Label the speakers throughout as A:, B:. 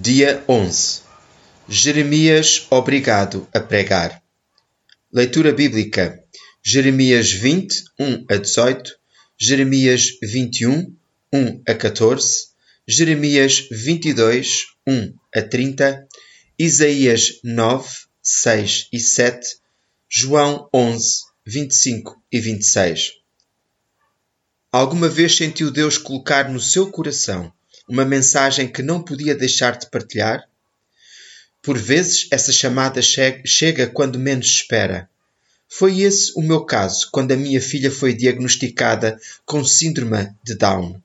A: Dia 11 Jeremias obrigado a pregar. Leitura bíblica: Jeremias 20, 1 a 18, Jeremias 21, 1 a 14, Jeremias 22, 1 a 30, Isaías 9, 6 e 7, João 11, 25 e 26. Alguma vez sentiu Deus colocar no seu coração uma mensagem que não podia deixar de partilhar? Por vezes essa chamada chega quando menos espera. Foi esse o meu caso quando a minha filha foi diagnosticada com síndrome de Down.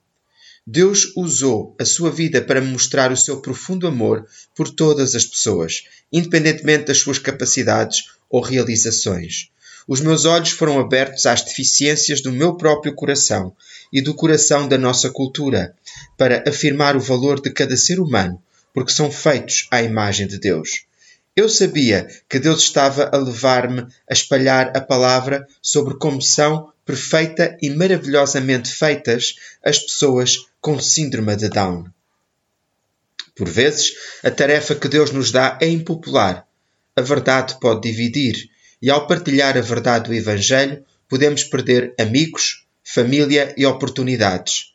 A: Deus usou a sua vida para mostrar o seu profundo amor por todas as pessoas, independentemente das suas capacidades ou realizações. Os meus olhos foram abertos às deficiências do meu próprio coração e do coração da nossa cultura, para afirmar o valor de cada ser humano, porque são feitos à imagem de Deus. Eu sabia que Deus estava a levar-me a espalhar a palavra sobre como são perfeita e maravilhosamente feitas as pessoas com síndrome de Down. Por vezes, a tarefa que Deus nos dá é impopular. A verdade pode dividir e ao partilhar a verdade do Evangelho, podemos perder amigos, família e oportunidades.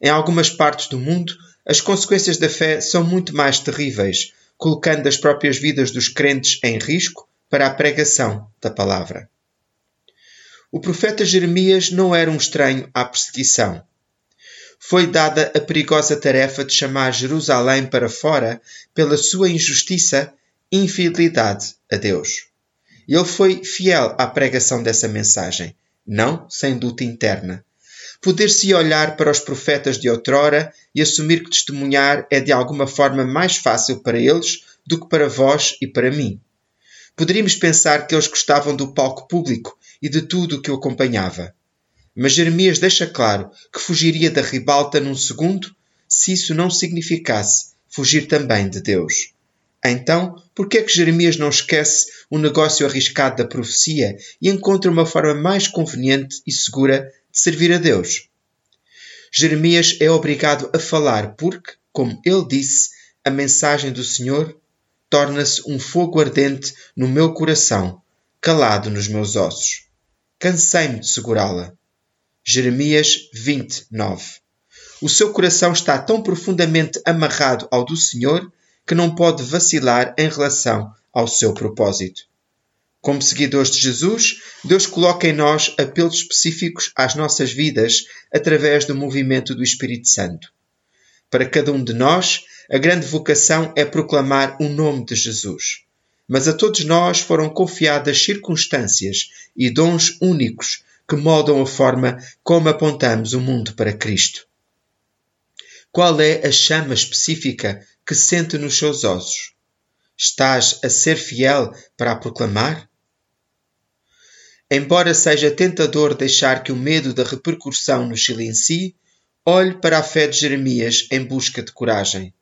A: Em algumas partes do mundo, as consequências da fé são muito mais terríveis, colocando as próprias vidas dos crentes em risco para a pregação da palavra. O profeta Jeremias não era um estranho à perseguição. Foi dada a perigosa tarefa de chamar Jerusalém para fora pela sua injustiça e infidelidade a Deus. Ele foi fiel à pregação dessa mensagem, não sem luta interna. Poder-se olhar para os profetas de outrora e assumir que testemunhar é de alguma forma mais fácil para eles do que para vós e para mim. Poderíamos pensar que eles gostavam do palco público e de tudo o que o acompanhava. Mas Jeremias deixa claro que fugiria da ribalta num segundo se isso não significasse fugir também de Deus. Então, por que é que Jeremias não esquece o negócio arriscado da profecia e encontra uma forma mais conveniente e segura de servir a Deus? Jeremias é obrigado a falar porque, como ele disse, a mensagem do Senhor torna-se um fogo ardente no meu coração, calado nos meus ossos. Cansei-me de segurá-la. Jeremias 29. O seu coração está tão profundamente amarrado ao do Senhor que não pode vacilar em relação ao seu propósito. Como seguidores de Jesus, Deus coloca em nós apelos específicos às nossas vidas através do movimento do Espírito Santo. Para cada um de nós, a grande vocação é proclamar o nome de Jesus. Mas a todos nós foram confiadas circunstâncias e dons únicos que moldam a forma como apontamos o mundo para Cristo. Qual é a chama específica que sente nos seus ossos? Estás a ser fiel para a proclamar? Embora seja tentador deixar que o medo da repercussão nos silencie, olhe para a fé de Jeremias em busca de coragem.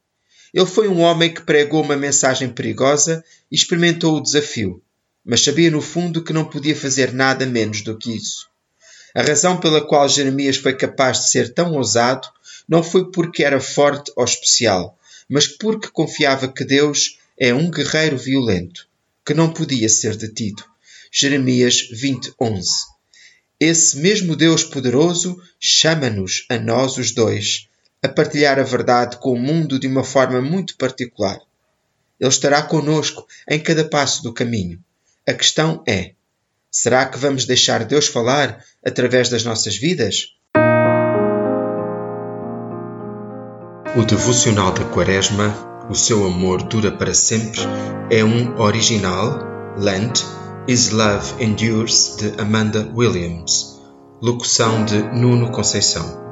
A: Ele foi um homem que pregou uma mensagem perigosa e experimentou o desafio, mas sabia no fundo que não podia fazer nada menos do que isso. A razão pela qual Jeremias foi capaz de ser tão ousado não foi porque era forte ou especial, mas porque confiava que Deus é um guerreiro violento, que não podia ser detido. Jeremias 20:11. Esse mesmo Deus poderoso chama-nos a nós os dois a partilhar a verdade com o mundo de uma forma muito particular. Ele estará conosco em cada passo do caminho. A questão é: será que vamos deixar Deus falar através das nossas vidas? O devocional da Quaresma, O seu amor dura para sempre, é um original, Lent, Is Love Endures, de Amanda Williams, locução de Nuno Conceição.